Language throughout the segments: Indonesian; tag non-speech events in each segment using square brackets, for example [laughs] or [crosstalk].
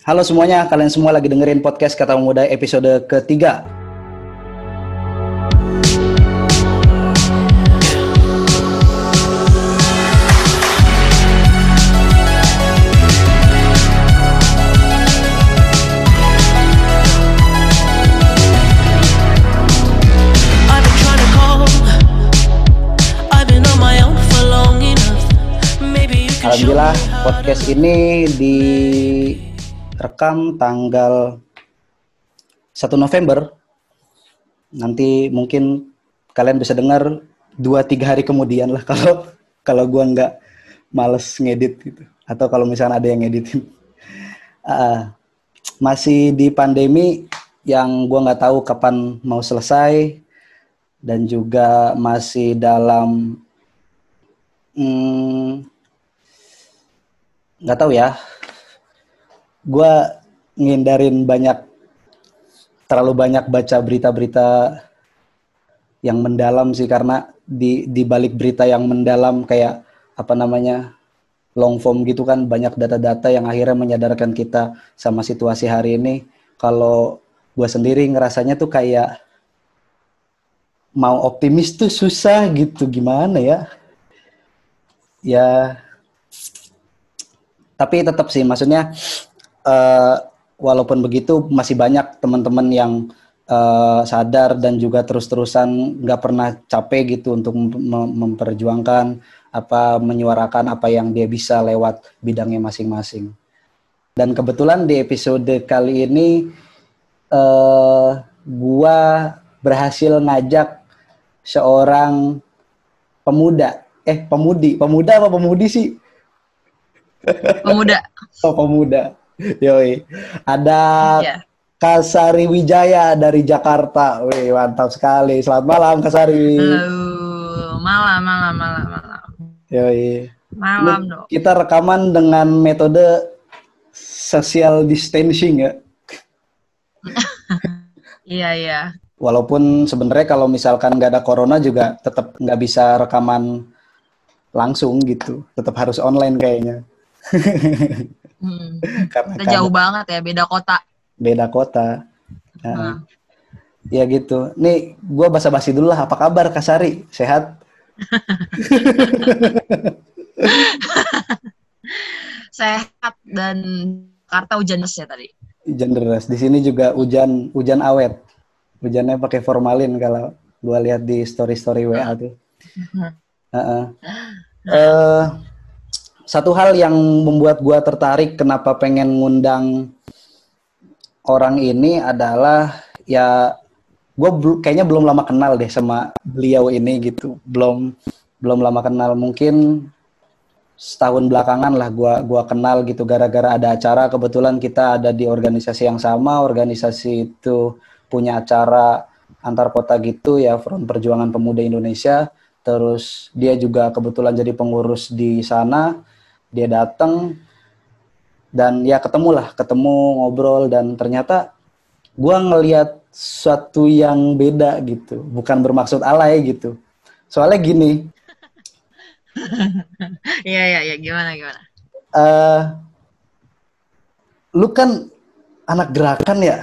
Halo semuanya, kalian semua lagi dengerin podcast Kata Muda episode ketiga. Alhamdulillah podcast ini direkam tanggal 1 November. Nanti mungkin kalian bisa dengar 2-3 hari kemudian lah kalau [laughs] kalau gua nggak males ngedit gitu atau kalau misalnya ada yang ngeditin. Ah, masih di pandemi yang gua nggak tahu kapan mau selesai dan juga masih dalam hmm, nggak tahu ya gue ngindarin banyak terlalu banyak baca berita-berita yang mendalam sih karena di di balik berita yang mendalam kayak apa namanya long form gitu kan banyak data-data yang akhirnya menyadarkan kita sama situasi hari ini. Kalau gue sendiri ngerasanya tuh kayak mau optimis tuh susah gitu gimana ya? Ya tapi tetap sih maksudnya eh, walaupun begitu masih banyak teman-teman yang eh, sadar dan juga terus-terusan nggak pernah capek gitu untuk mem- mem- memperjuangkan apa menyuarakan apa yang dia bisa lewat bidangnya masing-masing. Dan kebetulan di episode kali ini eh gua berhasil ngajak seorang pemuda, eh pemudi, pemuda apa pemudi sih? pemuda Oh pemuda. [laughs] Yoi. Ada ya Kasari Wijaya dari Jakarta. Wih, mantap sekali. Selamat malam Kasari. halo malam malam malam malam Yoi. malam dong Kita rekaman dengan metode social distancing ya. [laughs] iya iya Walaupun sebenarnya kalau misalkan nggak ada corona juga tetap nggak bisa rekaman langsung gitu. Tetap harus online kayaknya. [laughs] Hmm. [laughs] Karena kita jauh banget ya beda kota beda kota. Nah, Nah. Ya gitu. Nih, gua basa-basi dulu lah. Apa kabar Kasari? Sehat? [laughs] sehat dan Jakarta hujan des ya tadi Hujan deras. Di sini juga hujan hujan awet. Hujannya pakai formalin kalau gua lihat di story-story WA tuh. Heeh. Eh, satu hal yang membuat gua tertarik kenapa pengen ngundang orang ini adalah ya gue kayaknya belum lama kenal deh sama beliau ini gitu. Belum belum lama kenal. Mungkin setahun belakangan lah gua gua kenal gitu. Gara-gara ada acara kebetulan kita ada di organisasi yang sama. Organisasi itu punya acara antar kota gitu ya Front Perjuangan Pemuda Indonesia. Terus dia juga kebetulan jadi pengurus di sana dia datang dan ya ketemulah ketemu ngobrol dan ternyata gua ngelihat suatu yang beda gitu bukan bermaksud alay gitu. Soalnya gini. [laughs] Iya iya iya. Gimana gimana? Eh lu kan anak gerakan ya?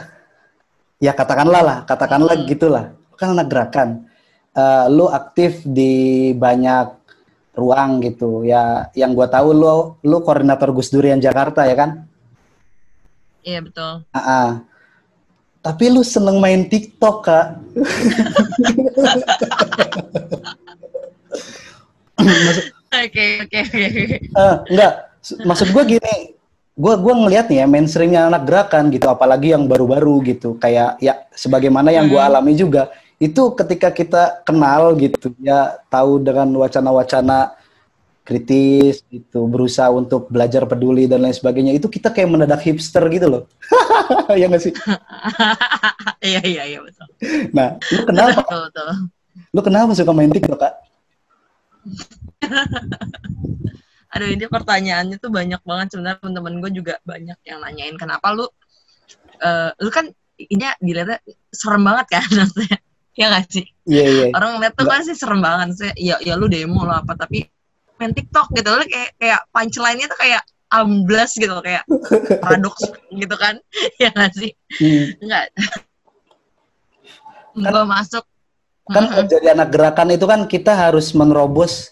Ya katakanlah lah katakanlah gitulah. Lu kan anak gerakan. Eh, lu aktif di banyak ruang gitu. Ya yang gua tahu lu lu koordinator Gus Durian Jakarta ya kan? Iya betul. Tapi lu seneng main TikTok kak. [laughs] Oke oke oke. Eh, enggak, maksud gue gini, gue gua ngelihat nih ya mainstreamnya anak gerakan gitu, apalagi yang baru-baru gitu, kayak ya sebagaimana yang gue Hmm. alami juga, itu ketika kita kenal gitu, ya tahu dengan wacana-wacana kritis gitu, berusaha untuk belajar peduli dan lain sebagainya, itu kita kayak mendadak hipster gitu loh, [laughs] ya nggak sih? [laughs] iya iya iya betul. Nah, lu kenapa, [laughs] betul betul. Lu kenapa suka main TikTok kak? aduh ini pertanyaannya tuh banyak banget. Sebenarnya teman-teman gue juga banyak yang nanyain kenapa lu? Eh lu kan ini dilihatnya serem banget kan maksudnya ya nggak sih? Iya iya. orang ngeliat tuh kan sih serem banget sih. Ya ya lu demo lo apa tapi main TikTok gitu. Lo kayak kayak punchline-nya tuh kayak amblas gitu kayak [laughs] paradoks gitu kan. [laughs] Ya nggak sih? Hmm. nggak. Gue masuk. kan kalau jadi anak gerakan itu kan kita harus menerobos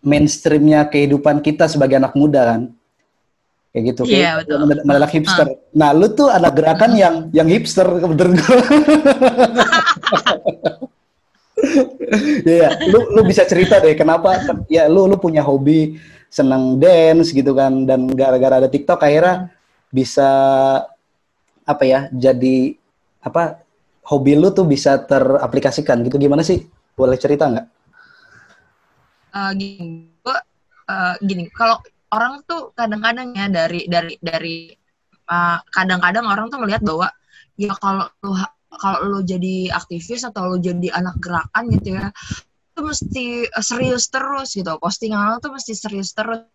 mainstreamnya kehidupan kita sebagai anak muda kan kayak gitu kayak Iya, betul. mendadak- hipster. Nah lu tuh anak gerakan yang yang hipster bener [laughs] Iya, lu lu bisa cerita deh kenapa? Ya lu lu punya hobi senang dance gitu kan dan gara-gara ada TikTok akhirnya bisa apa ya jadi apa hobi lu tuh bisa teraplikasikan gitu. Gimana sih? Boleh cerita nggak? Eh, gini gua eh, gini kalau orang tuh kadang-kadang ya dari dari dari eh, kadang-kadang orang tuh melihat bahwa ya kalau lu kalau lu jadi aktivis atau lu jadi anak gerakan gitu ya itu mesti eh, serius terus gitu. Postingan lu tuh mesti serius terus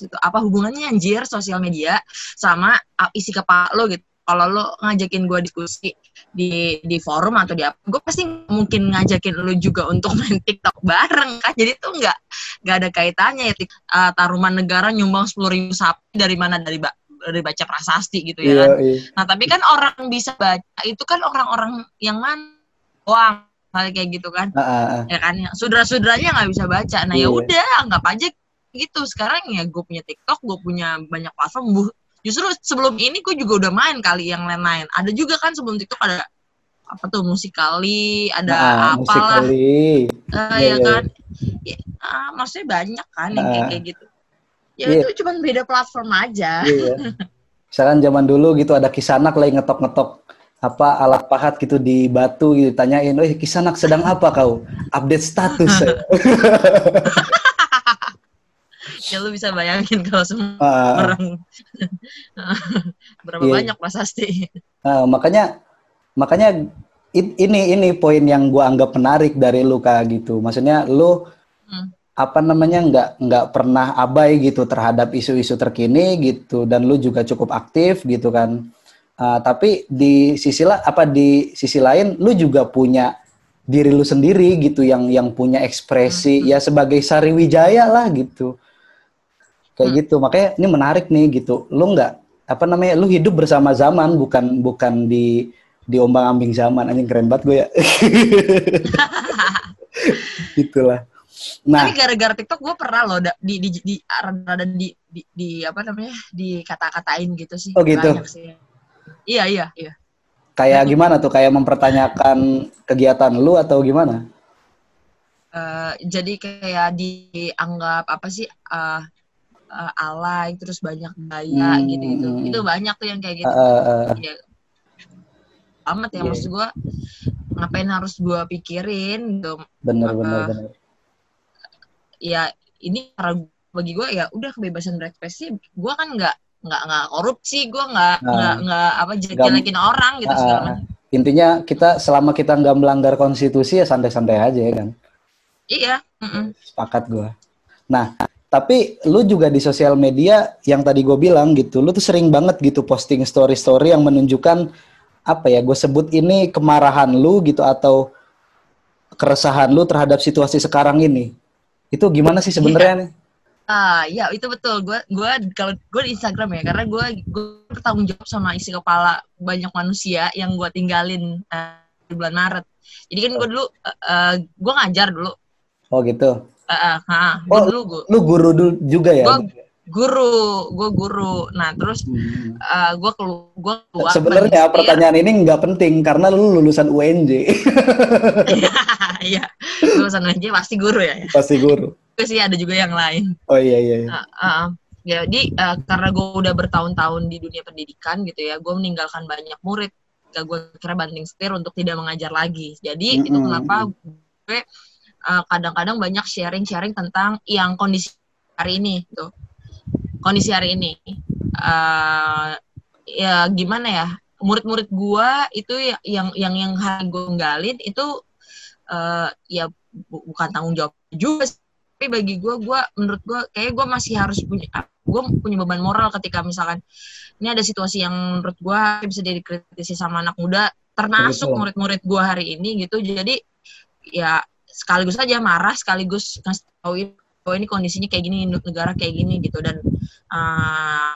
gitu. Apa hubungannya anjir sosial media sama ah, isi kepala lo gitu. Kalau lo ngajakin gue diskusi di di forum atau di apa gue pasti nggak mungkin ngajakin lo juga untuk [laughs] main TikTok bareng kan jadi tuh nggak nggak ada kaitannya ya. Eh, taruman negara nyumbang sepuluh ribu sapi dari mana dari ba- dari baca prasasti gitu ya kan iya. Nah, tapi kan orang bisa baca itu kan orang-orang yang mana doang hal kayak gitu kan. Ah, ah, ah. Ya kan, yang sudra-sudranya nggak bisa baca. Nah, Iya. ya udah, anggap aja gitu. Sekarang ya gue punya TikTok, gue punya banyak platform. Justru sebelum ini gue juga udah main kali yang lain-lain. Ada juga kan sebelum TikTok ada apa tuh musikali, ada Nah, apalah, musikali. eh, Iya, ya iya. kan. Ya, ah, maksudnya banyak kan yang kayak, Ah. kayak gitu. Ya Iya. itu cuma beda platform aja. Iya. [laughs] Misalkan zaman dulu gitu ada kisanak lagi ngetok-ngetok apa alat pahat gitu di batu gitu tanyain, "Eh, kisanak sedang apa kau?" Update status. [laughs] saya." ya lu bisa bayangin kalau semua Ah, ah, ah. orang [laughs] berapa Iya. banyak prasasti Nah, makanya makanya i- ini ini poin yang gua anggap menarik dari lu kak gitu. Maksudnya lu Hmm. apa namanya nggak nggak pernah abai gitu terhadap isu-isu terkini gitu dan lu juga cukup aktif gitu kan. Ah, tapi di sisi la, apa di sisi lain lu juga punya diri lu sendiri gitu yang yang punya ekspresi ya sebagai Sariwijaya lah gitu. Kayak gitu. Makanya ini menarik nih gitu. Lu nggak apa namanya lu hidup bersama zaman bukan bukan di di ombang-ambing zaman. Anjing keren banget gue ya. [laughs] Itulah. Nah. Tapi gara-gara TikTok gue pernah loh di di di rada di, di di apa namanya di kata-katain gitu sih. Oh, gitu. Banyak sih. iya iya iya. Kayak gimana tuh? Kayak mempertanyakan kegiatan lu atau gimana? Eh, jadi kayak dianggap apa sih eh eh, alay terus banyak gaya Hmm. gitu gitu itu banyak tuh yang kayak gitu. Eh, eh, ya amat ya Iya. maksud gue ngapain harus gue pikirin gitu. Bener Apa- bener bener. ya ini cara bagi gue ya udah kebebasan berekspresi gue kan nggak nggak nggak korupsi gue nggak nggak nggak apa jelekin orang gitu Ah, segala macam. Intinya kita selama kita nggak melanggar konstitusi ya santai-santai aja ya kan? Iya mm-mm. sepakat gue nah tapi lu juga di sosial media yang tadi gue bilang gitu lu tuh sering banget gitu posting story-story yang menunjukkan apa ya gue sebut ini kemarahan lu gitu atau keresahan lu terhadap situasi sekarang ini. Itu gimana sih sebenarnya nih? Ah ya itu betul. Gue gue kalau gue di Instagram ya karena gue gue bertanggung jawab sama isi kepala banyak manusia yang gue tinggalin eh, di bulan Maret. Jadi kan gue dulu eh, eh, gue ngajar dulu. Oh gitu Eh, ah, Oh, dulu gue lu guru dulu juga ya Gua- guru gue guru nah terus Hmm. eh, gue kelu gue keluar Sebenarnya pertanyaan ini nggak penting karena lu lulusan UNJ [laughs] Iya, lulusan UNJ pasti guru ya. pasti guru. Gue sih ada juga yang lain. Oh iya iya. iya. Uh, uh, jadi uh, karena gue udah bertahun-tahun di dunia pendidikan gitu ya, gue meninggalkan banyak murid. Gak gue kira banting setir untuk tidak mengajar lagi. Jadi itu Mm-mm. kenapa gue uh, kadang-kadang banyak sharing-sharing tentang yang kondisi hari ini gitu. Kondisi hari ini. Uh, ya gimana ya? Murid-murid gue itu ya- yang yang yang hari gue nggalin itu uh, ya bu- bukan tanggung jawab juga sih. tapi bagi gue gue menurut gue kayak gue masih harus punya gue punya beban moral ketika misalkan ini ada situasi yang menurut gue bisa dikritisi sama anak muda termasuk murid-murid gue hari ini gitu jadi ya sekaligus aja marah sekaligus ngasih tauin oh ini kondisinya kayak gini negara kayak gini gitu. Dan uh,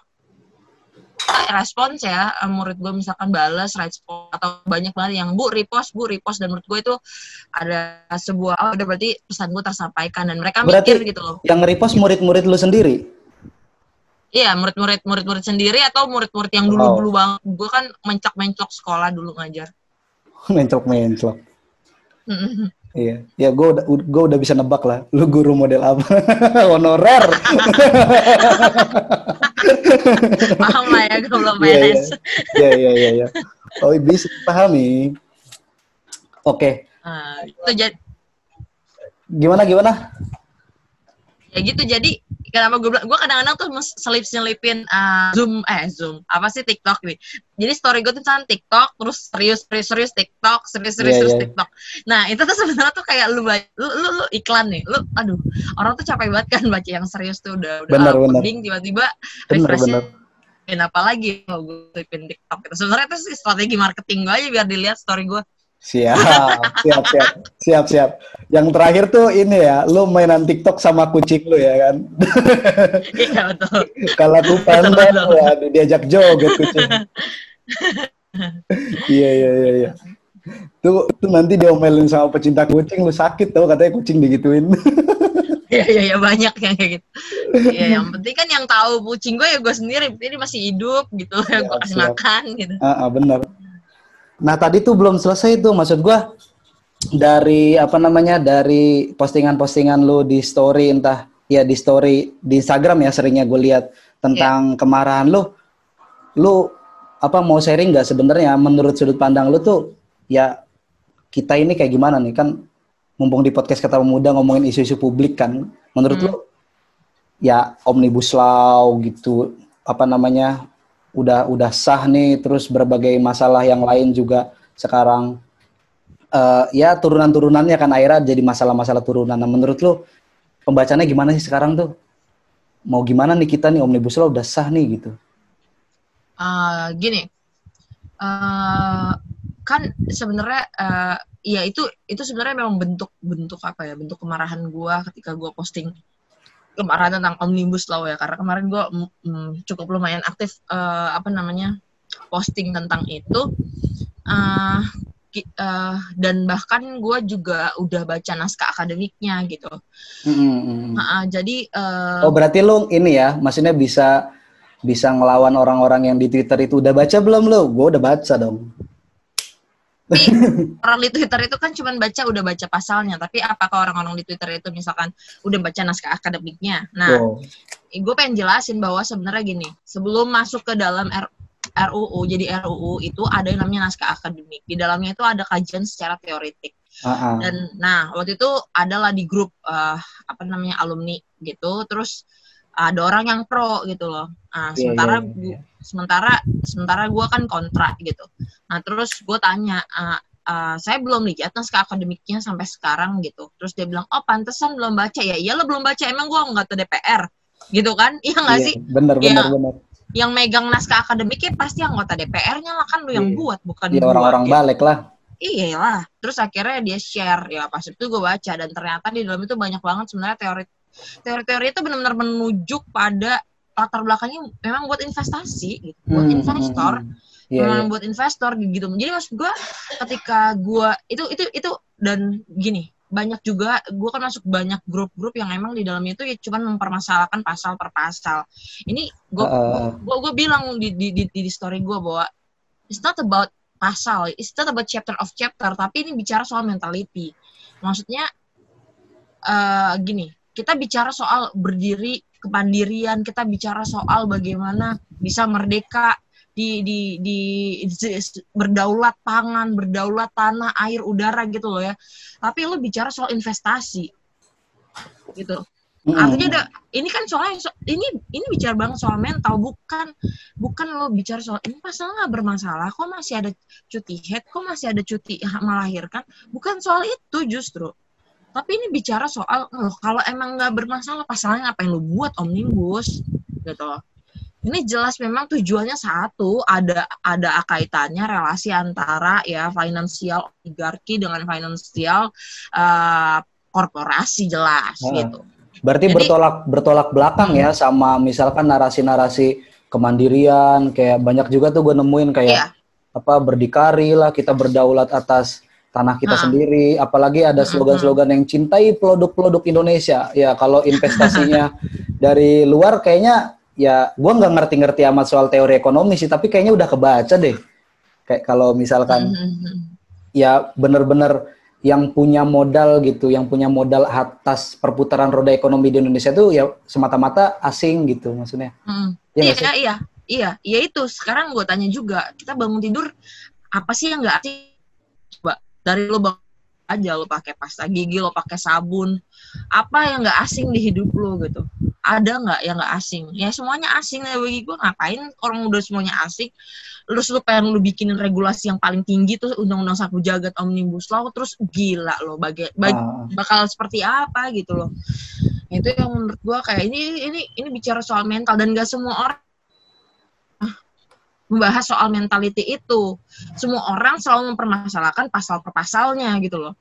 respons ya eh, murid gue misalkan balas respon atau banyak banget yang bu repost bu repost. Dan menurut gue itu ada sebuah oh udah berarti pesan gue tersampaikan. Dan mereka Berarti mikir gitu loh. yang repost murid-murid lu sendiri? iya murid-murid murid-murid sendiri atau murid-murid yang dulu dulu banget. Gue kan mencok-mencok sekolah dulu ngajar. [laughs] Menclok-menclok. Iya, ya gue udah gue udah bisa nebak lah. Lu guru model apa? [laughs] Honorer. [laughs] paham lah ya gue belum Iya, iya. PNS Iya, iya, iya, iya. Oh, bisa pahami. Oke, Ah, itu jadi gimana gimana? Ya gitu jadi kenapa gue bilang gue kadang-kadang tuh selip selipin zoom eh zoom apa sih TikTok nih jadi story gue tuh misalnya TikTok terus serius serius serius TikTok serius serius Iya, serius iya. TikTok. Nah itu tuh [laughs] sebenarnya tuh kayak lu, lu lu lu iklan nih lu aduh orang tuh capek banget kan baca yang serius tuh udah udah tiba-tiba Bener, bener. Dan apa lagi kalau gue selipin TikTok itu sebenarnya itu sih strategi marketing gue aja biar dilihat story gue Siap, siap, siap, siap, siap. Yang terakhir tuh ini ya, lu mainan TikTok sama kucing lu ya kan? [laughs] iya betul Kalau aku betul. ya diajak joget kucing. [laughs] Iya, iya, iya, iya. Tuh, tuh nanti diomelin sama pecinta kucing, lu sakit tau katanya kucing digituin. [laughs] Iya iya iya banyak yang kayak gitu. Iya yang penting kan yang tahu kucing gue ya gue sendiri. Ini masih hidup gitu. Ya, gue kasih makan gitu. Ah, ah, bener. Nah tadi tuh belum selesai tuh maksud gua dari apa namanya dari postingan-postingan lu di story entah ya di story di Instagram ya seringnya gue lihat tentang kemarahan lu, lu apa mau sharing nggak sebenarnya? Menurut sudut pandang lu tuh ya kita ini kayak gimana nih? Kan mumpung di podcast kata pemuda ngomongin isu-isu publik kan menurut lu ya omnibus law gitu apa namanya udah udah sah nih terus berbagai masalah yang lain juga sekarang eh, ya turunan-turunannya kan akhirnya jadi masalah-masalah turunan. Nah, menurut lu pembacanya gimana sih sekarang tuh? Mau gimana nih kita nih omnibus law udah sah nih gitu. Eh, gini, eh, kan sebenarnya eh, ya itu itu sebenarnya memang bentuk bentuk apa ya bentuk kemarahan gue ketika gue posting kemarahan tentang omnibus law ya karena kemarin gue cukup lumayan aktif eh, apa namanya posting tentang itu eh ki- eh, dan bahkan gue juga udah baca naskah akademiknya gitu Mm, mm, mm. Nah, jadi eh, Oh berarti lu ini ya, maksudnya bisa bisa ngelawan orang-orang yang di Twitter itu udah baca belum lu? Gue udah baca dong. Tapi orang di Twitter itu kan cuma baca udah baca pasalnya. Tapi apakah orang-orang di Twitter itu misalkan udah baca naskah akademiknya? Nah Oh. gue pengen jelasin bahwa sebenarnya gini sebelum masuk ke dalam R- RUU jadi RUU itu ada yang namanya naskah akademik. Di dalamnya itu ada kajian secara teoretik Ah, ah. dan nah waktu itu adalah di grup eh, apa namanya alumni gitu. Terus ada orang yang pro gitu loh nah, Iya, sementara iya, iya, gua- sementara sementara gue kan kontra gitu nah terus gue tanya eh, eh, saya belum lihat naskah akademiknya sampai sekarang gitu terus dia bilang oh pantesan belum baca ya iyalah belum baca emang gue nggak ke DPR gitu kan iya nggak Iya, sih Bener, Iya. bener, bener. yang megang naskah akademiknya pasti anggota DPR-nya lah kan lu yang Iya. buat bukan Ya gua, orang-orang gitu. balik lah. Iya lah. Terus akhirnya dia share ya pas itu gue baca dan ternyata di dalam itu banyak banget sebenarnya teori teori-teori itu benar-benar menuju pada latar belakangnya memang buat investasi gitu, buat Hmm, investor, hmm, hmm. Iya, memang iya. buat investor gitu. Jadi maksud gue ketika gue itu itu itu dan gini banyak juga gue kan masuk banyak grup-grup yang emang di dalamnya itu ya cuman mempermasalahkan pasal per pasal. Ini gue Uh, gue gue bilang di di di, di story gue bahwa it's not about pasal, it's not about chapter of chapter, tapi ini bicara soal mentality. Maksudnya eh gini, kita bicara soal berdiri kepandirian, kita bicara soal bagaimana bisa merdeka di di di, di- berdaulat pangan, berdaulat tanah, air, udara gitu loh ya. Tapi lu bicara soal investasi. Gitu. mm, Artinya ada ini kan soalnya so- ini ini bicara banget soal mental bukan bukan lo bicara soal ini masalah nggak bermasalah kok masih ada cuti head kok masih ada cuti melahirkan bukan soal itu justru tapi ini bicara soal loh kalau emang nggak bermasalah pasalnya ngapain lo buat omnibus gitu ini jelas memang tujuannya satu ada ada kaitannya relasi antara ya finansial oligarki dengan finansial eh, korporasi jelas Ah. gitu Berarti Jadi- bertolak bertolak belakang ya sama misalkan narasi-narasi kemandirian kayak banyak juga tuh gue nemuin kayak Iya. apa berdikari lah kita berdaulat atas tanah kita Ah. sendiri apalagi ada slogan-slogan yang cintai produk-produk Indonesia ya kalau [laughs] investasinya dari luar kayaknya ya gue nggak ngerti-ngerti amat soal teori ekonomi sih tapi kayaknya udah kebaca deh kayak kalau misalkan Mhm. ya bener-bener yang punya modal gitu, yang punya modal atas perputaran roda ekonomi di Indonesia itu ya semata-mata asing gitu maksudnya. Hmm. Iya Iya, iya, iya, iya itu. Sekarang gue tanya juga, kita bangun tidur apa sih yang nggak asing? Dari lo bangun aja lo pakai pasta gigi, lo pakai sabun, apa yang nggak asing di hidup lo gitu? Ada nggak yang nggak asing? Ya semuanya asing ya bagi gue ngapain orang udah semuanya asing. Terus lu pengen lu bikinin regulasi yang paling tinggi tuh undang-undang sapu jagat omnibus law terus gila lo baga- bag- Ah, bakal seperti apa gitu loh itu yang menurut gua kayak ini ini ini bicara soal mental dan gak semua orang membahas soal mentality itu semua orang selalu mempermasalahkan pasal per pasalnya gitu loh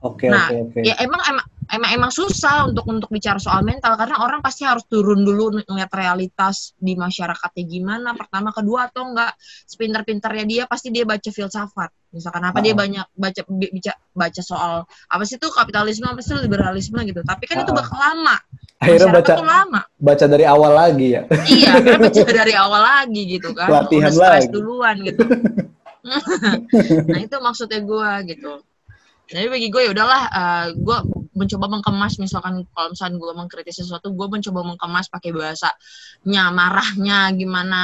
Oke Nah, oke oke. ya emang emang emang emang susah untuk untuk bicara soal mental karena orang pasti harus turun dulu ngeliat realitas di masyarakatnya gimana pertama kedua atau enggak sepinter-pinternya dia pasti dia baca filsafat misalkan apa dia Ah. banyak baca baca baca soal apa sih itu kapitalisme apa sih liberalisme gitu tapi kan itu Ah. bakal lama Akhirnya Masyarakat baca tuh lama baca dari awal lagi ya. iya karena [laughs] baca dari awal lagi gitu kan Latihan udah lagi. duluan gitu [laughs] nah itu maksudnya gue gitu jadi bagi gue ya udahlah gue mencoba mengemas misalkan kalau misalkan gue mengkritisi sesuatu gue mencoba mengemas pakai bahasanya marahnya gimana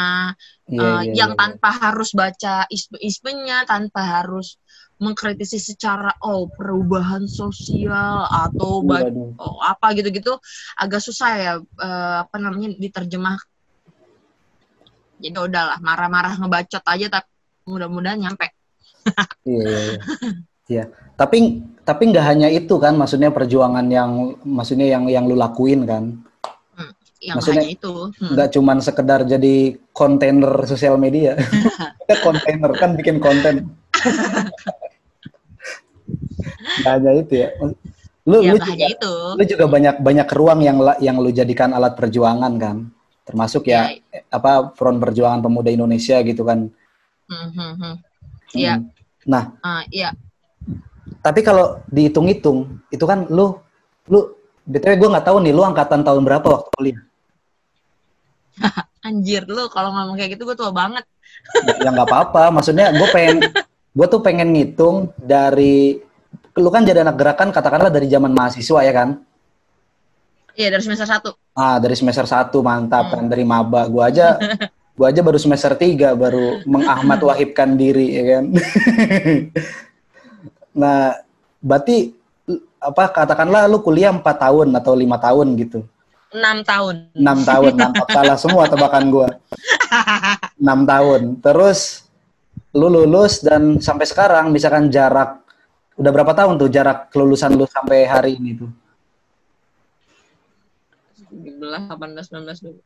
Iya, eh, iya, yang iya. tanpa harus baca isme-ismenya tanpa harus mengkritisi secara oh perubahan sosial atau ba- Waduh. oh, apa gitu-gitu agak susah ya eh, apa namanya diterjemah jadi udahlah marah-marah ngebacot aja tapi mudah-mudahan nyampe Iya, iya, iya. [laughs] Iya. Tapi tapi nggak hanya itu kan, maksudnya perjuangan yang maksudnya yang yang lu lakuin kan, yang Maksudnya- hanya itu Hmm. nggak cuman sekedar jadi kontainer sosial media. [laughs] Kita kontainer kan bikin konten. [laughs] Nggak hanya itu ya. Lu ya lu juga, hanya itu lu juga banyak banyak ruang yang yang lu jadikan alat perjuangan kan, termasuk ya Ya. apa front perjuangan pemuda Indonesia gitu kan. Hmm, hmm, hmm. Iya. Hmm. Nah, Ah, iya Tapi kalau dihitung-hitung, itu kan lu, lu, btw gue nggak tahu nih, lu angkatan tahun berapa waktu kuliah? [laughs] anjir lu kalau ngomong kayak gitu gue tua banget Ya nggak apa-apa, maksudnya gue pengen, gue tuh pengen ngitung dari, lu kan jadi anak gerakan katakanlah dari zaman mahasiswa ya kan? iya dari semester satu Ah dari semester 1 mantap Hmm. kan dari maba, gue aja, [laughs] gue aja baru semester 3 baru [laughs] mengahmad wahibkan diri ya kan? Nah, berarti apa katakanlah lu kuliah 4 tahun atau lima tahun gitu. enam tahun enam tahun mantap salah semua tebakan gua enam tahun terus lu lulus dan sampai sekarang misalkan jarak udah berapa tahun tuh jarak kelulusan lu sampai hari ini tuh 17, 18, 19,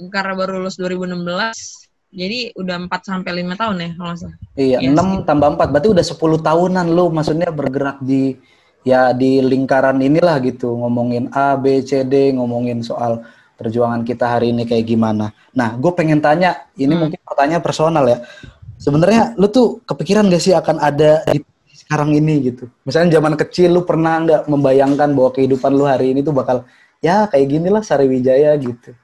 20. Karena baru lulus 2016, jadi udah 4 sampai 5 tahun ya kalau salah. iya Iya enam tambah empat. Berarti udah 10 tahunan lu maksudnya bergerak di ya di lingkaran inilah gitu. Ngomongin A B C D ngomongin soal perjuangan kita hari ini kayak gimana. Nah gue pengen tanya ini Hmm. mungkin pertanyaan personal ya. Sebenarnya lu tuh kepikiran gak sih akan ada di sekarang ini gitu? Misalnya zaman kecil lu pernah nggak membayangkan bahwa kehidupan lu hari ini tuh bakal ya kayak gini lah Sariwijaya gitu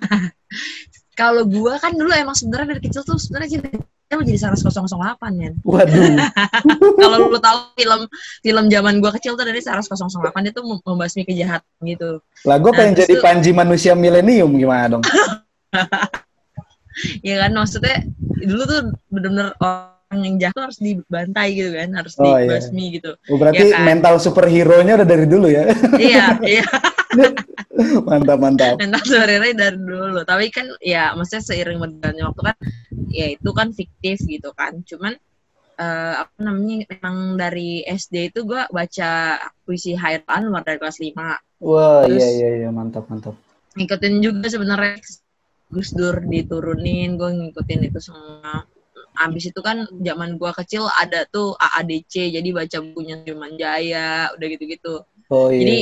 [laughs] Kalau gua kan dulu emang sebenarnya dari kecil tuh sebenarnya cita mau jadi Saras 008 kan. waduh [laughs] Kalau lu tahu film film zaman gua kecil tuh dari Saras 008 dia tuh mem- membasmi kejahatan gitu. lah gue Nah, pengen jadi tuh- panji manusia milenium gimana dong [laughs] Ya kan maksudnya dulu tuh bener-bener yang jahat harus dibantai gitu kan, harus Oh, iya. dibasmi gitu. Oh, berarti Ya kan? mental superhero-nya udah dari dulu ya iya, [laughs] iya. mantap mantap mental sebenarnya dari dulu tapi kan ya maksudnya seiring berjalannya waktu kan ya itu kan fiktif gitu kan cuman eh, apa namanya memang dari SD itu gua baca puisi Hairul Anwar dari kelas 5 Wah, Terus- iya iya iya mantap mantap. ngikutin juga sebenarnya Gus Dur diturunin gue ngikutin itu semua abis itu kan zaman gua kecil ada tuh AADC jadi baca bukunya Sudirman Jaya udah gitu-gitu Oh iya. Jadi.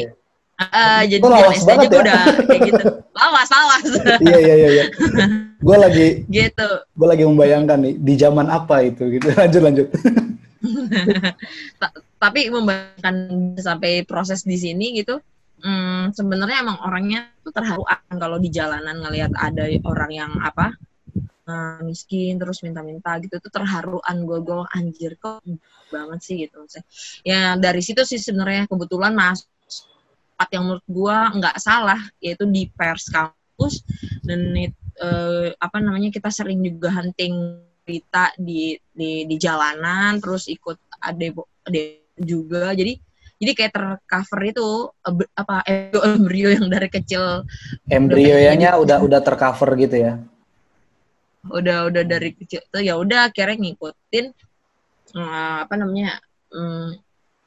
Ah, jadi lawas aja banget gue ya. udah kayak gitu. [laughs] Lawas, lawas. iya iya iya iya gue lagi [laughs] gitu. gue lagi membayangkan nih di zaman apa itu gitu [laughs] lanjut lanjut Ta- tapi membayangkan sampai proses di sini gitu hmm, sebenarnya emang orangnya tuh terharu akan kalau di jalanan ngelihat ada orang yang apa eh, miskin terus minta-minta gitu tuh terharuan gue gue anjir kok banget sih gitu maksudnya. ya dari situ sih sebenarnya kebetulan mas tempat yang menurut gue nggak salah yaitu di pers kampus dan it- eh, apa namanya kita sering juga hunting berita di di di jalanan terus ikut ade ade juga. Jadi jadi kayak tercover itu eh, apa embrio embrio yang dari kecil. Embrionya udah udah tercover gitu ya udah udah dari kecil tuh ya udah akhirnya ngikutin eh, apa namanya mm,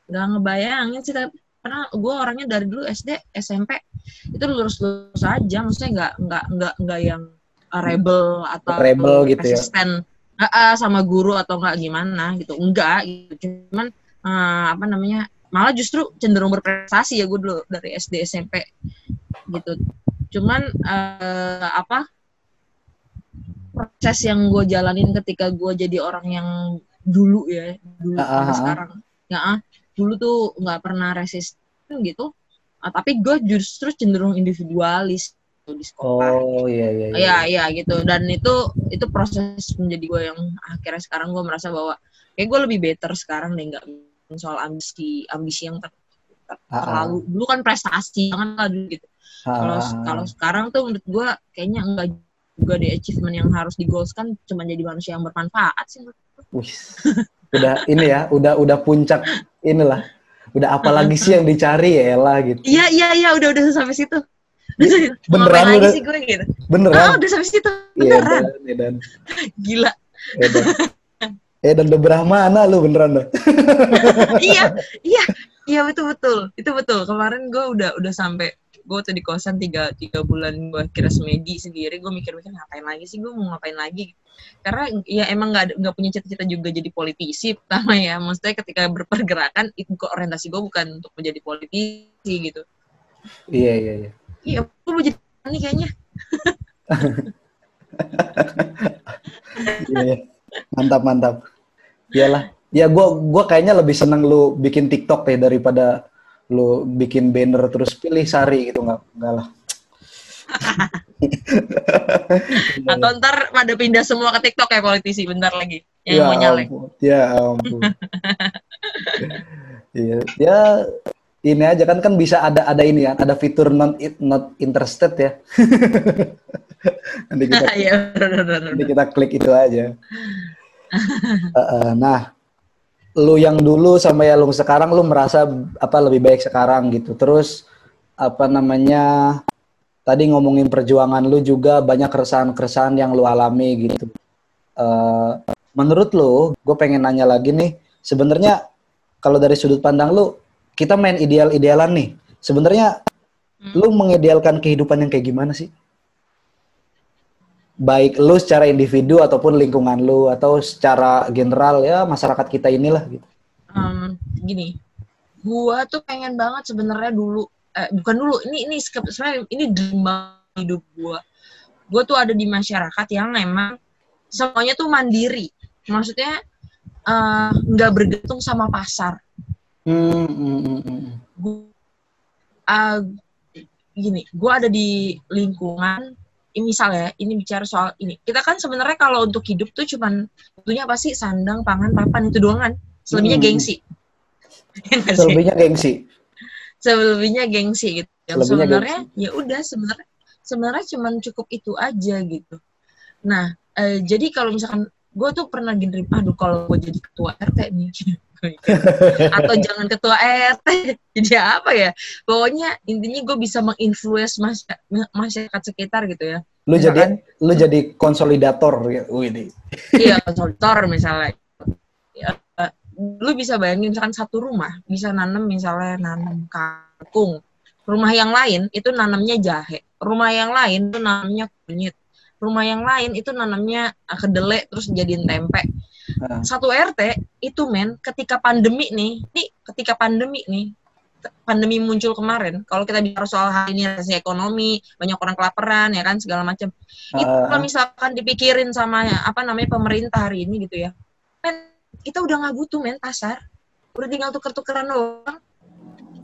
nggak ngebayangin sih tapi karena gue orangnya dari dulu SD SMP itu lurus lurus aja maksudnya nggak nggak nggak nggak yang rebel atau Rebel gitu ya. resisten Ah, ah, sama guru atau enggak gimana gitu enggak gitu cuman eh, apa namanya malah justru cenderung berprestasi ya gue dulu dari SD SMP gitu cuman eh, apa proses yang gue jalanin ketika gue jadi orang yang dulu ya dulu Ah, ah, sampai ah. sekarang ya ah, dulu tuh nggak pernah resisten gitu Ah, tapi gue justru cenderung individualis di sekolah oh iya iya iya Iya iya gitu dan itu itu proses menjadi gue yang akhirnya sekarang gue merasa bahwa kayak gue lebih better sekarang deh nggak soal ambisi ambisi yang ter- ter- Ah, ah. terlalu dulu kan prestasi jangan lah dulu gitu Ah, kalau ah, ah. kalau sekarang tuh menurut gue kayaknya enggak juga di achievement yang harus digolskan cuma jadi manusia yang bermanfaat sih. Wih, udah ini ya, udah udah puncak inilah. Udah apalagi sih yang dicari ya Ella gitu. iya iya iya udah udah sampai situ Beneran Ngapain udah- sih gue gitu Beneran? udah sampai situ Iya, beneran Dan, Edan. gila Edan. Edan udah berah mana lu beneran dah? [laughs] iya iya iya betul betul itu betul kemarin gue udah udah sampai gue tuh di kosan tiga tiga bulan gue kira semedi sendiri gue mikir-mikir ngapain lagi sih gue mau ngapain lagi karena ya emang nggak nggak punya cita-cita juga jadi politisi pertama ya maksudnya ketika berpergerakan itu kok orientasi gue bukan untuk menjadi politisi gitu Iya, iya, iya. iya gue mau jadi ini kayaknya Iya, iya. Mantap, mantap. Iyalah. Ya gua gua kayaknya lebih seneng lu bikin TikTok deh daripada lu bikin banner terus pilih sari gitu nggak enggak lah. [laughs] atau ntar pada pindah semua ke TikTok ya politisi bentar lagi yang ya mau nyalek ampun. Ya ampun. [laughs] Iya, ya ini aja kan kan bisa ada ada ini ya, ada fitur non not interested ya. [laughs] nanti kita bener, bener, nanti kita klik itu aja. Eh, nah, lu yang dulu sama yang lu sekarang lu merasa apa lebih baik sekarang gitu. Terus apa namanya? Tadi ngomongin perjuangan lu juga banyak keresahan-keresahan yang lu alami gitu. Eh, menurut lu, gue pengen nanya lagi nih, sebenarnya kalau dari sudut pandang lu, kita main ideal-idealan nih. Sebenarnya Hmm. lu mengidealkan kehidupan yang kayak gimana sih? Baik lu secara individu ataupun lingkungan lu atau secara general ya masyarakat kita inilah gitu. Em, gini, gua tuh pengen banget sebenarnya dulu, eh, bukan dulu, ini ini sebenarnya ini dream hidup gua. Gua tuh ada di masyarakat yang emang semuanya tuh mandiri, maksudnya eh, nggak bergantung sama pasar. Hmm, hmm, hmm, hmm. Gua, ah, gini, gua ada di lingkungan, ini misalnya, ini bicara soal ini. Kita kan sebenarnya kalau untuk hidup tuh cuman butuhnya apa sih sandang, pangan, papan itu doang kan. Selebihnya Hmm. gengsi. [laughs] Iya? Selebihnya gengsi. selebihnya gengsi gitu. Yang sebenarnya ya udah sebenarnya sebenarnya cuman cukup itu aja gitu. Nah, eh, jadi kalau misalkan gue tuh pernah gini, aduh kalau gue jadi ketua RT nih, [laughs] atau jangan ketua RT, [laughs] jadi apa ya? Pokoknya intinya gue bisa menginfluence masy- masyarakat sekitar gitu ya. Lu Misalkan- jadi lu jadi konsolidator gitu. Wih, ini. iya konsultor misalnya ya, lu bisa bayangin misalkan satu rumah bisa nanam misalnya nanam kangkung rumah yang lain itu nanamnya jahe rumah yang lain itu nanamnya kunyit rumah yang lain itu nanamnya kedelai terus jadiin tempe Ah. satu RT itu men ketika pandemi nih nih ketika pandemi nih pandemi muncul kemarin, kalau kita bicara soal hal ini resesi ekonomi, banyak orang kelaparan ya kan segala macam. itu Ah. kalau misalkan dipikirin sama apa namanya pemerintah hari ini gitu ya. Men, kita udah nggak butuh men pasar. Udah tinggal tuker-tukeran doang.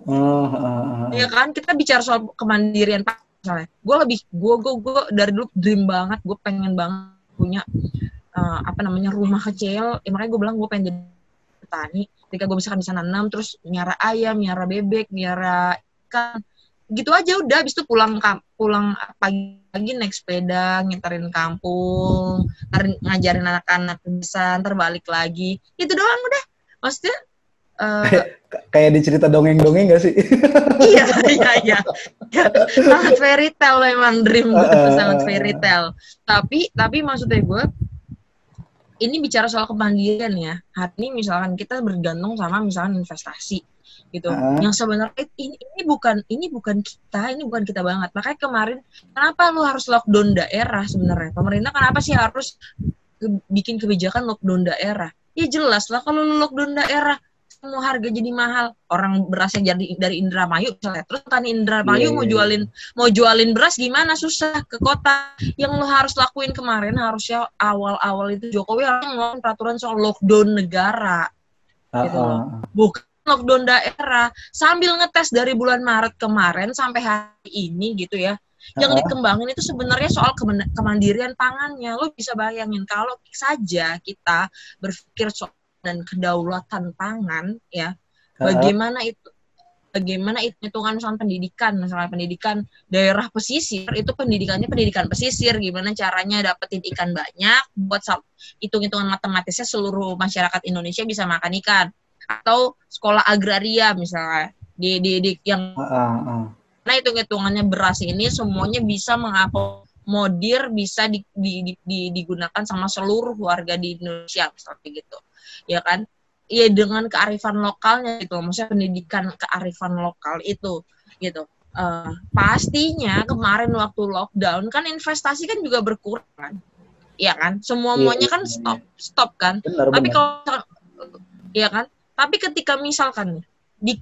Ah. Ya kan kita bicara soal kemandirian Pak misalnya. Gue lebih gue gue gue dari dulu dream banget, gue pengen banget punya eh, apa namanya rumah kecil. Ya, makanya gue bilang gue pengen jadi petani. Ketika gue misalkan bisa nanam, terus miara ayam, miara bebek, miara ikan, gitu aja udah. Habis itu pulang pulang pagi-pagi naik sepeda, ngiterin kampung, ngajarin anak-anak bisa, ntar balik lagi. Itu doang udah. Maksudnya K- Kayak di cerita dongeng-dongeng gak sih? [laughs] iya iya iya Ya, sangat fairy tale memang dream gue Uh, uh, sangat uh, fairy tale tapi tapi maksudnya gue ini bicara soal kemandirian ya. Hari ini misalkan kita bergantung sama misalkan investasi gitu. Uh. yang sebenarnya ini, ini bukan ini bukan kita ini bukan kita banget. Makanya kemarin kenapa lu harus lockdown daerah sebenarnya? Pemerintah kenapa sih harus ke- bikin kebijakan lockdown daerah? Ya jelas lah kalau lu lockdown daerah semua harga jadi mahal orang berasnya jadi dari Indramayu misalnya terus tani Indramayu Iya, mau iya, jualin mau jualin beras gimana? Susah ke kota. Yang lo harus lakuin kemarin harusnya awal-awal itu Jokowi harus ngomong peraturan soal lockdown negara Ah, Gitu ah, loh. ah. bukan lockdown daerah. Sambil ngetes dari bulan Maret kemarin sampai hari ini gitu ya yang dikembangin itu sebenarnya soal kemen- kemandirian pangannya. Lo bisa bayangin kalau saja kita berpikir soal dan kedaulatan pangan ya. Bagaimana itu bagaimana itu hitungan soal pendidikan? Misalnya pendidikan daerah pesisir itu pendidikannya pendidikan pesisir. Gimana caranya dapetin ikan banyak buat hitung-hitungan matematisnya seluruh masyarakat Indonesia bisa makan ikan. Atau sekolah agraria misalnya di di, di yang ah, ah. Nah, hitung-hitungannya beras ini semuanya bisa mengakomodir, bisa di, di- di- di- digunakan sama seluruh warga di Indonesia, seperti gitu. Ya kan? Iya dengan kearifan lokalnya gitu, maksudnya pendidikan kearifan lokal itu gitu. Eh, pastinya kemarin waktu lockdown kan investasi kan juga berkurang kan. Iya kan? Semuanya Iya, kan iya, stop, stop kan. Benar, Tapi benar. kalau ya kan? Tapi ketika misalkan di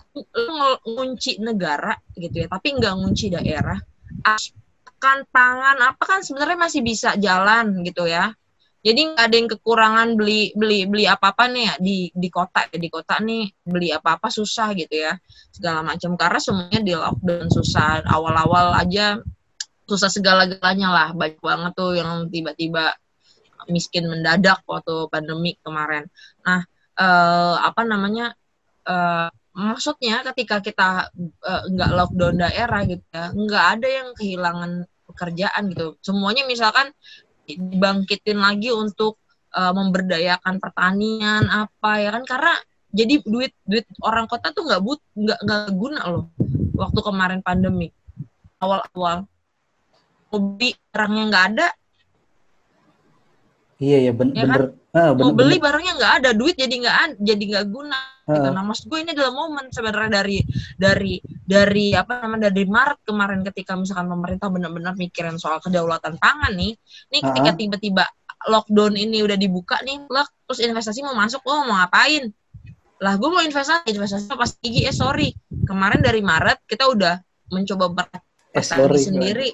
ngunci negara gitu ya, tapi nggak ngunci daerah, akan pangan apa kan sebenarnya masih bisa jalan gitu ya. Jadi nggak ada yang kekurangan beli beli beli apa apa nih ya di di kota ya di kota nih beli apa apa susah gitu ya segala macam. Karena semuanya di lockdown susah. Awal-awal aja susah segala-galanya lah. Banyak banget tuh yang tiba-tiba miskin mendadak waktu pandemi kemarin. Nah eh, apa namanya eh, maksudnya ketika kita eh, lockdown daerah gitu ya nggak ada yang kehilangan pekerjaan gitu. Semuanya misalkan dibangkitin lagi untuk eh, memberdayakan pertanian apa ya kan karena jadi duit duit orang kota tuh nggak but nggak nggak guna loh waktu kemarin pandemi awal-awal hobi barangnya nggak ada Iya, iya, ben- Ya kan? bener. Ah, mau bener, beli bener. barangnya nggak ada duit jadi nggak ad- jadi nggak guna gitu. Ah. Nah maksud gue ini adalah momen sebenarnya dari dari dari apa namanya dari Maret kemarin ketika misalkan pemerintah benar-benar mikirin soal kedaulatan pangan nih, nih ketika tiba-tiba lockdown ini udah dibuka nih, lah terus investasi mau masuk, lo mau ngapain? Lah gue mau investasi, investasi pas gigi, eh sorry, kemarin dari Maret kita udah mencoba Eh, berprestasi sorry. sendiri,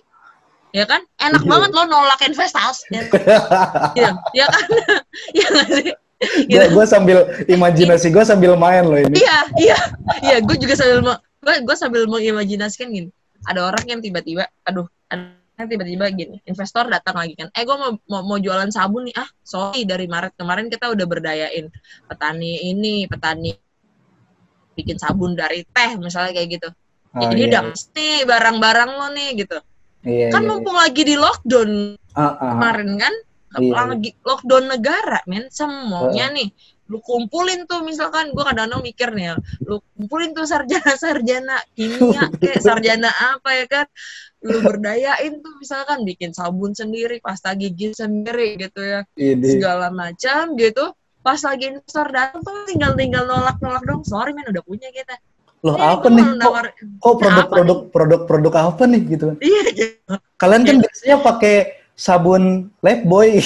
ya kan? Enak Iya. banget lo nolak investasi, [laughs] ya, ya kan? [laughs] ya nggak sih? Gue Gitu. gue sambil imajinasi gue sambil main loh ini. Iya, iya, iya. Gue juga sambil mau, gue gue sambil mengimajinasikan gini. Ada orang yang tiba-tiba, aduh, ada yang tiba-tiba gini, investor datang lagi kan. Eh, gue mau, mau mau jualan sabun nih. Ah, sorry dari Maret kemarin kita udah berdayain petani ini, petani bikin sabun dari teh misalnya kayak gitu. Oh, Jadi iya, udah nih barang-barang lo nih gitu. iya, Kan iya, mumpung lagi di lockdown Ah, ah. kemarin kan Iya, lagi lockdown negara men. Semuanya nih. Lu kumpulin tuh misalkan gua kadang-kadang mikir nih ya lu kumpulin tuh sarjana-sarjana kimia [laughs] kayak sarjana apa ya kan lu berdayain tuh misalkan bikin sabun sendiri pasta gigi sendiri gitu ya. Ini. segala macam gitu. Pas lagi investor datang tuh tinggal tinggal nolak nolak dong. Sorry men udah punya kita. Loh Nih, apa nih? Kok, kok produk-produk produk-produk apa nih gitu? iya gitu. Kalian kan biasanya pakai sabun Lifebuoy.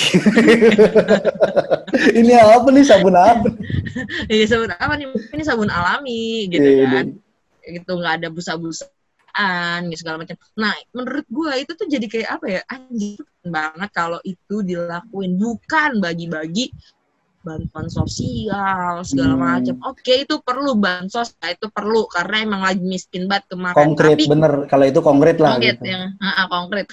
[laughs] ini apa nih sabun apa? [laughs] iya sabun apa nih ini sabun alami gitu Iya, kan gitu nggak ada busa-busaan gitu segala macam nah menurut gue itu tuh jadi kayak apa ya anjir banget kalau itu dilakuin bukan bagi-bagi bantuan sosial segala Hmm. macam oke itu perlu bansos ya, itu perlu karena emang lagi miskin banget kemarin Konkret tapi bener. Kalau itu konkret lah. konkret gitu. yang ah, ah, konkret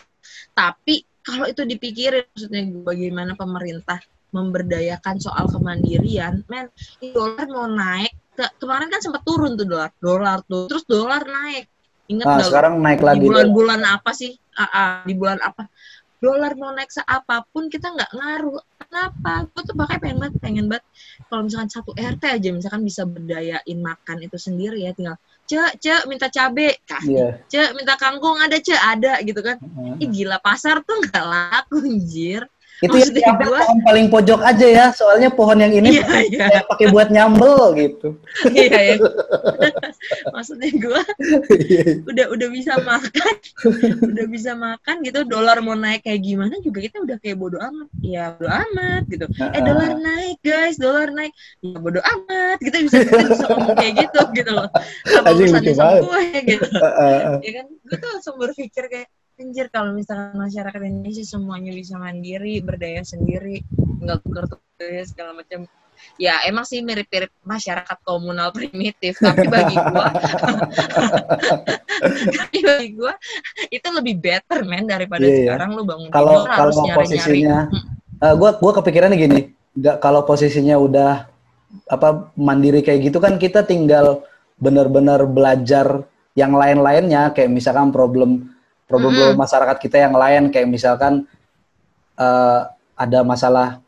tapi kalau itu dipikirin maksudnya bagaimana pemerintah memberdayakan soal kemandirian men dolar mau naik Ke- kemarin kan sempat turun tuh dolar dolar tuh terus dolar naik. Ingat Nah, sekarang naik di lagi. bulan-bulan apa sih? Ah, di bulan apa? Dolar mau naik seapapun kita nggak ngaruh. Kenapa? Gue tuh pakai pengen banget pengen banget. Kalau misalkan satu RT aja misalkan bisa berdayain makan itu sendiri ya tinggal cek cek minta cabe kasih Iya. cek minta kangkung ada cek ada gitu kan Heeh. Ih gila pasar tuh nggak laku anjir Itu yang Maksudnya gua- pohon paling pojok aja ya. Soalnya pohon yang ini iya iya. kayak pakai buat nyambel gitu. iya ya [laughs] maksudnya gue udah udah bisa makan udah bisa makan gitu dolar mau naik kayak gimana juga kita udah kayak bodo amat. Ya bodo amat gitu. Eh dolar naik guys dolar naik. Ya bodo amat. Kita bisa kita bisa ngomong kayak gitu gitu loh. Apa lucu sama gue gitu. Heeh, heeh. ya kan? Gue tuh langsung berpikir kayak anjir kalau misalkan masyarakat Indonesia semuanya bisa mandiri berdaya sendiri nggak tukar segala macam. Ya emang sih mirip-mirip masyarakat komunal primitif tapi bagi gua. [laughs] Tapi bagi gua itu lebih better men daripada Iya, iya. sekarang lu bangun Kalau kalau posisinya eh, gua gua kepikirannya gini, nggak kalau posisinya udah apa mandiri kayak gitu kan kita tinggal benar-benar belajar yang lain-lainnya kayak misalkan problem problem Mm-mm. masyarakat kita yang lain kayak misalkan eh, ada masalah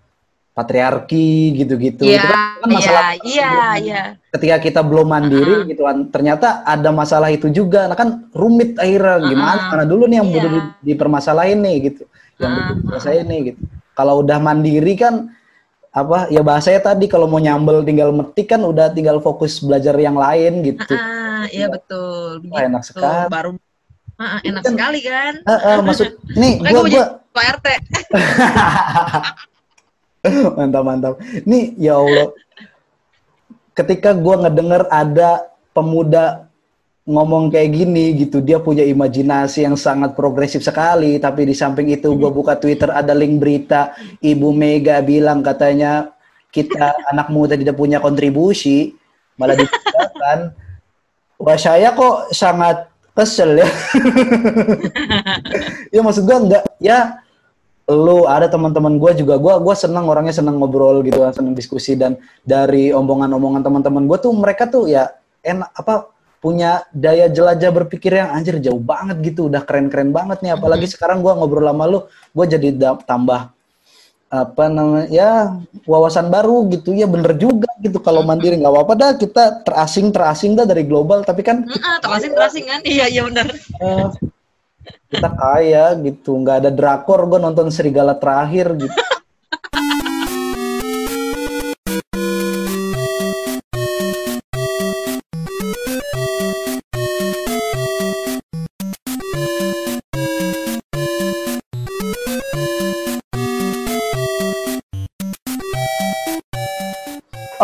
patriarki gitu-gitu. Itu Iya, kan iya, masalah iya, iya. ketika kita belum mandiri Uh-uh. gitu kan ternyata ada masalah itu juga nah kan rumit akhirnya gimana Uh-uh. mana dulu nih yang Iya. butuh di- dipermasalahin nih gitu yang butuh diselesaiin nih gitu kalau udah mandiri kan apa ya bahasanya tadi kalau mau nyambel tinggal metik kan udah tinggal fokus belajar yang lain gitu Ah, iya betul. Wah, enak sekali. Baru Enak Kan- sekali kan? Eh, eh, maksud nih gua gua Pak RT. [laughs] mantap mantap. Nih ya Allah. Ketika gua ngedenger ada pemuda ngomong kayak gini gitu dia punya imajinasi yang sangat progresif sekali tapi di samping itu gua buka Twitter ada link berita Ibu Mega bilang katanya kita anak muda tidak punya kontribusi. Malah ditinggalkan [laughs] wah saya kok sangat kesel ya. [laughs] Ya maksud gua enggak. Ya lu ada teman-teman gue juga. Gue gua seneng orangnya seneng ngobrol gitu seneng diskusi. Dan dari omongan-omongan teman-teman gue tuh mereka tuh ya enak apa punya daya jelajah berpikir yang anjir jauh banget gitu. Udah keren-keren banget nih. Apalagi sekarang gue ngobrol sama lu gue jadi tambah apa namanya ya wawasan baru gitu. Ya bener juga gitu. Kalau mandiri nggak apa-apa dah kita terasing terasing dah dari global. Tapi kan Heeh, terasing terasing kan? Iya, iya benar. eh, kita kaya gitu. Nggak ada drakor gue nonton serigala terakhir gitu [laughs]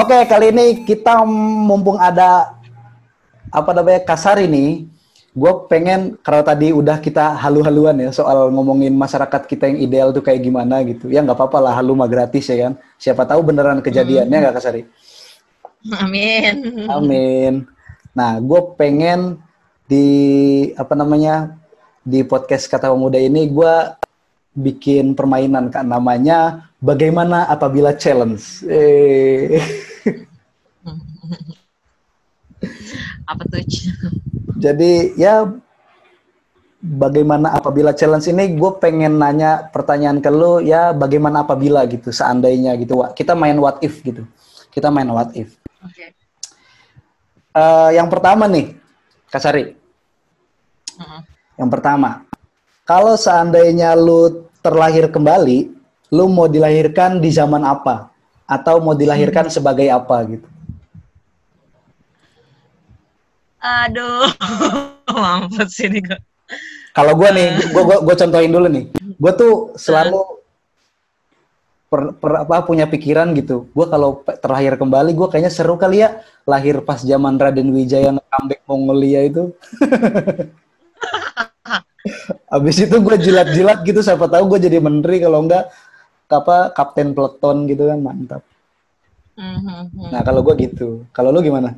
Oke, kali ini kita mumpung ada apa namanya kasar ini, gue pengen kalau tadi udah kita halu-haluan ya soal ngomongin masyarakat kita yang ideal tuh kayak gimana gitu. Ya nggak apa-apa lah, halu mah gratis ya kan. Siapa tahu beneran kejadiannya nggak kasari. Amin. Amin. Nah, gue pengen di apa namanya di podcast kata pemuda ini gue bikin permainan kan namanya bagaimana apabila challenge. Eh. [laughs] Apa tuh? Jadi ya bagaimana apabila challenge ini gue pengen nanya pertanyaan ke lu ya bagaimana apabila gitu seandainya gitu. Kita main what if gitu. Kita main what if. Oke. Eh, yang pertama nih Kasari Heeh. yang pertama kalau seandainya lu terlahir kembali lu mau dilahirkan di zaman apa? Atau mau dilahirkan sebagai apa gitu Aduh. [laughs] Mampus sih nih gue. Kalau gue nih, gue gua, gua contohin dulu nih. Gue tuh selalu per, per- apa punya pikiran gitu. Gue kalau terlahir kembali, gue kayaknya seru kali ya lahir pas zaman Raden Wijaya nge-comeback Mongolia itu. [laughs] Abis itu gue jilat-jilat gitu, siapa tahu gue jadi menteri kalau enggak apa kapten peleton gitu kan mantap. Mhm, mhm. Nah kalau gue gitu, kalau lu gimana?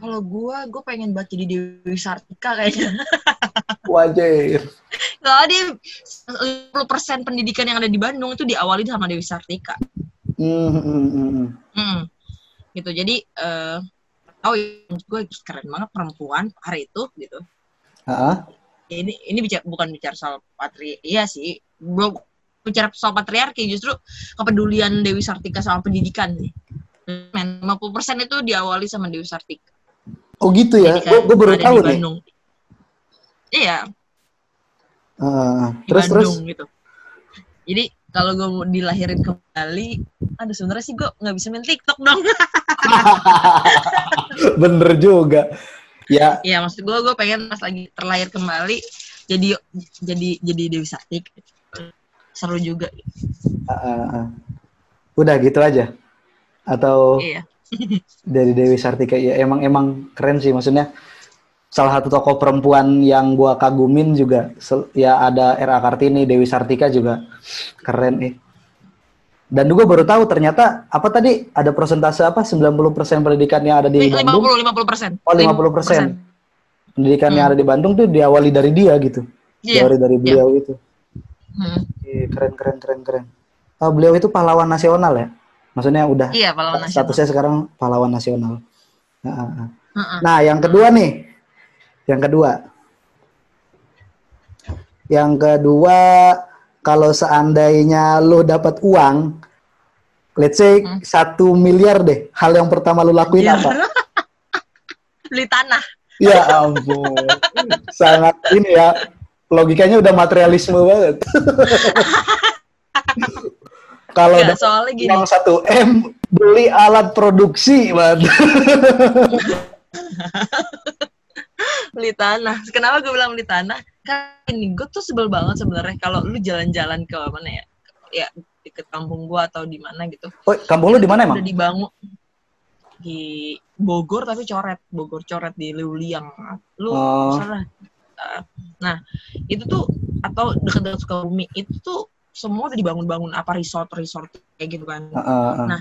Kalau gue, gue pengen banget jadi Dewi Sartika kayaknya. Wajir. Nggak ada 50% pendidikan yang ada di Bandung itu diawali sama Dewi Sartika. Hmm, hmm. Gitu. Jadi eh oh gue keren banget perempuan hari itu gitu. Ah, Ini ini bicara bukan bicara soal patri iya sih. Belum bicara soal patriarki justru kepedulian Dewi Sartika sama pendidikan nih. Men, 50% itu diawali sama Dewi Sartika. Oh gitu ya, Pendidikan gue baru tahu nih. Bandung. Iya, Ah, di terus terus. Bandung gitu. Jadi kalau gue mau dilahirin kembali, aduh sebenarnya sih gue nggak bisa main TikTok dong. [laughs] Bener juga. Ya, Iya maksud gue gue pengen pas lagi terlahir kembali jadi jadi jadi Dewi Sartik. Seru juga. ah, ah, ah. udah gitu aja. Atau Iya. Dari Dewi Sartika ya emang emang keren sih maksudnya. Salah satu tokoh perempuan yang gua kagumin juga ya ada R.A. Kartini, Dewi Sartika juga keren nih. Dan juga baru tahu ternyata apa tadi ada persentase apa 90% pendidikan yang ada di Lima Bandung. puluh lima puluh persen. Oh, 50%. Pendidikan yang ada di Bandung tuh diawali dari dia gitu. Iya. Diawali dari beliau itu. Hmm. Ih, keren keren keren keren. Oh, beliau itu pahlawan nasional ya? Maksudnya udah Iya pahlawan nasional. statusnya sekarang pahlawan nasional. Nah, ah, ah. Heeh. Nah, yang kedua nih. Yang kedua. Yang kedua kalau seandainya lo dapat uang, let's say Hmm. satu miliar deh, hal yang pertama lo lakuin apa? [laughs] Beli tanah. Ya ampun, [laughs] sangat ini ya, logikanya udah materialisme banget. [laughs] Kalau dapat soalnya gini. uang satu m beli alat produksi, banget. [laughs] beli tanah. Kenapa gue bilang beli tanah? Kan ini gue tuh sebel banget sebenarnya kalau lu jalan-jalan ke mana ya? Ya deket kampung gua atau di mana gitu. Oh, kampung lu di mana emang? Udah dibangun di Bogor tapi coret, Bogor coret di Leuliang. Lu Oh. salah. Nah, itu tuh atau dekat-dekat Sukabumi itu tuh semua udah dibangun-bangun apa resort-resort kayak gitu kan. Ah, ah, ah. Nah,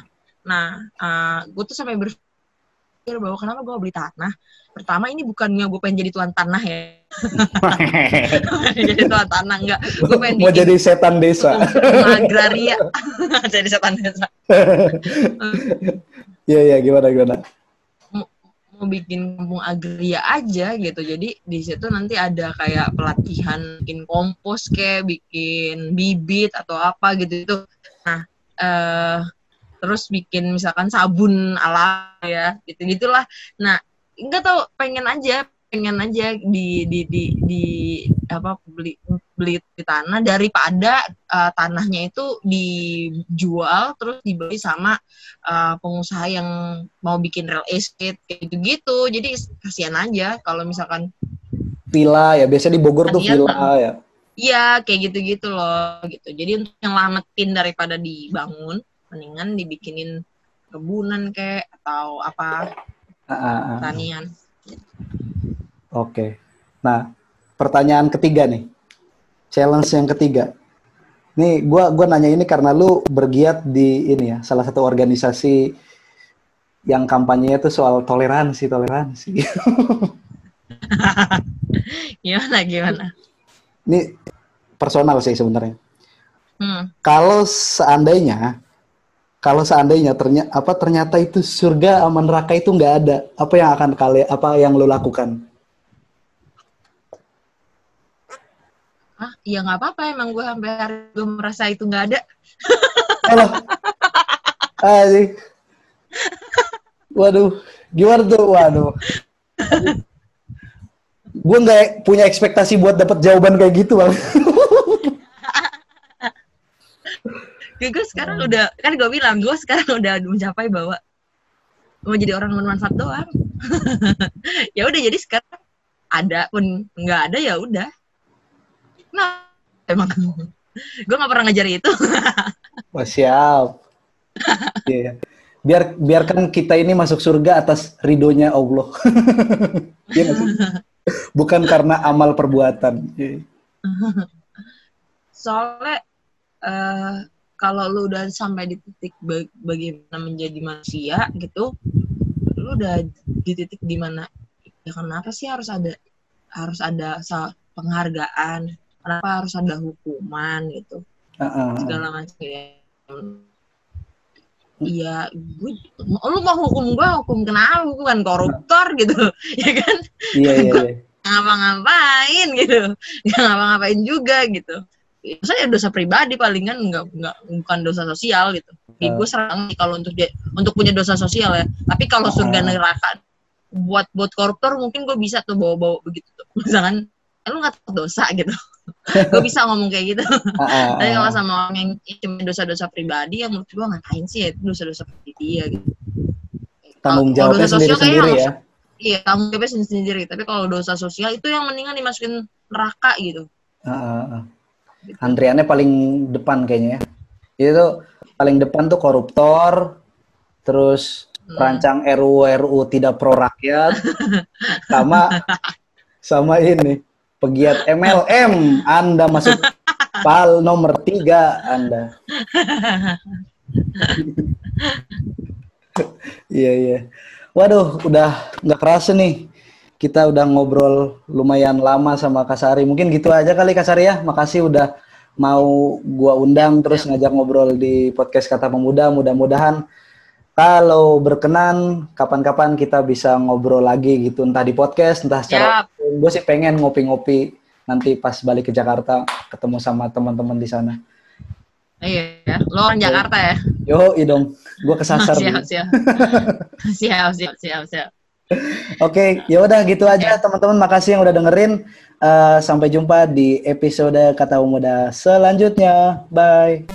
Nah, uh, gue tuh sampai berpikir bahwa kenapa gue beli tanah. Pertama ini bukannya gue pengen jadi tuan tanah ya. [laughs] jadi tuan tanah enggak. Gue pengen Mau bikin jadi setan desa. agraria. [laughs] jadi setan desa. [laughs] Iya, iya, gimana, gimana? Mau bikin kampung agraria aja gitu. Jadi di situ nanti ada kayak pelatihan bikin kompos kayak bikin bibit atau apa gitu itu. Nah, eh terus bikin misalkan sabun ala ya gitu gitulah nah enggak tahu pengen aja pengen aja di di di di apa beli beli di tanah daripada uh, tanahnya itu dijual terus dibeli sama uh, pengusaha yang mau bikin real estate kayak gitu gitu jadi kasihan aja kalau misalkan Villa ya, biasa di Bogor tuh villa ya. Iya, kayak gitu-gitu loh, gitu. Jadi untuk nyelamatin daripada dibangun, mendingan dibikinin kebunan kayak atau apa Ah, ah, ah. pertanian. Oke. Nah, pertanyaan ketiga nih. Challenge yang ketiga. Nih, gua gua nanya ini karena lu bergiat di ini ya, salah satu organisasi yang kampanyenya itu soal toleransi, toleransi. [laughs] Gimana gimana? ini personal sih sebenarnya. Hmm. Kalau seandainya kalau seandainya ternyata apa ternyata itu surga sama neraka itu nggak ada, apa yang akan kalian apa yang lu lakukan? Ah, ya nggak apa-apa emang gue sampai hari gue merasa itu nggak ada. Alah. Aduh. Waduh, gimana tuh? Waduh. Gue nggak punya ekspektasi buat dapat jawaban kayak gitu, bang. Ya, gue sekarang udah kan gue bilang gue sekarang udah mencapai bahwa mau jadi orang bermanfaat doang. [laughs] ya udah jadi sekarang ada pun nggak ada ya udah. Nah, emang gue nggak pernah ngejar itu Wah, [laughs] siap. Iya. Biar biarkan kita ini masuk surga atas ridhonya Allah. [laughs] Sih? Bukan karena amal perbuatan. Iya. soalnya eh kalau lu udah sampai di titik ba- bagaimana menjadi manusia gitu lu udah di titik di mana ya kenapa sih harus ada harus ada penghargaan kenapa harus ada hukuman gitu Heeh. segala macam ya Iya, gue, lu mau hukum gue, hukum kenapa? Gue bukan koruptor gitu, [laughs] ya kan? Iya iya iya. [laughs] ngapa-ngapain gitu nggak ngapa-ngapain juga gitu saya dosa pribadi palingan nggak nggak bukan dosa sosial gitu Jadi gue serang sih kalau untuk dia untuk punya dosa sosial ya tapi kalau surga Ah. neraka buat buat koruptor mungkin gue bisa tuh bawa-bawa begitu tuh [laughs] misalkan "Eh, lu nggak tahu dosa [laughs] gitu gue bisa ngomong kayak gitu Ah, ah, tapi kalau ah. sama orang yang cuma dosa-dosa pribadi ya menurut gue ngapain sih ya itu dosa-dosa pribadi dia gitu Tanggung jawabnya dosa sosial kayaknya sendiri-sendiri nggak ya. Iya, tanggung jawabnya sendiri-sendiri. Tapi kalau dosa sosial itu yang mendingan dimasukin neraka gitu. Ah, ah, ah. Antriannya paling depan kayaknya ya. Itu paling depan tuh koruptor, terus Hmm. perancang RUU RUU tidak pro rakyat, [laughs] sama sama ini pegiat MLM. Anda masuk pal nomor tiga Anda. [laughs] Iya iya. Waduh, udah nggak kerasa nih. Kita udah ngobrol lumayan lama sama Kasari. Mungkin gitu aja kali Kasari ya. Makasih udah mau gua undang terus ngajak ngobrol di podcast Kata Pemuda. Mudah-mudahan kalau berkenan kapan-kapan kita bisa ngobrol lagi gitu entah di podcast entah secara gue sih pengen ngopi-ngopi nanti pas balik ke Jakarta ketemu sama teman-teman di sana. Iya, ya. lo orang Jakarta ya? Yo, dong. Gue kesasar. [laughs] siap, siap. [laughs] siap, siap, siap, siap. Oke, ya udah gitu aja teman-teman. Makasih yang udah dengerin. Eh, sampai jumpa di episode Kata Pemuda selanjutnya. Bye.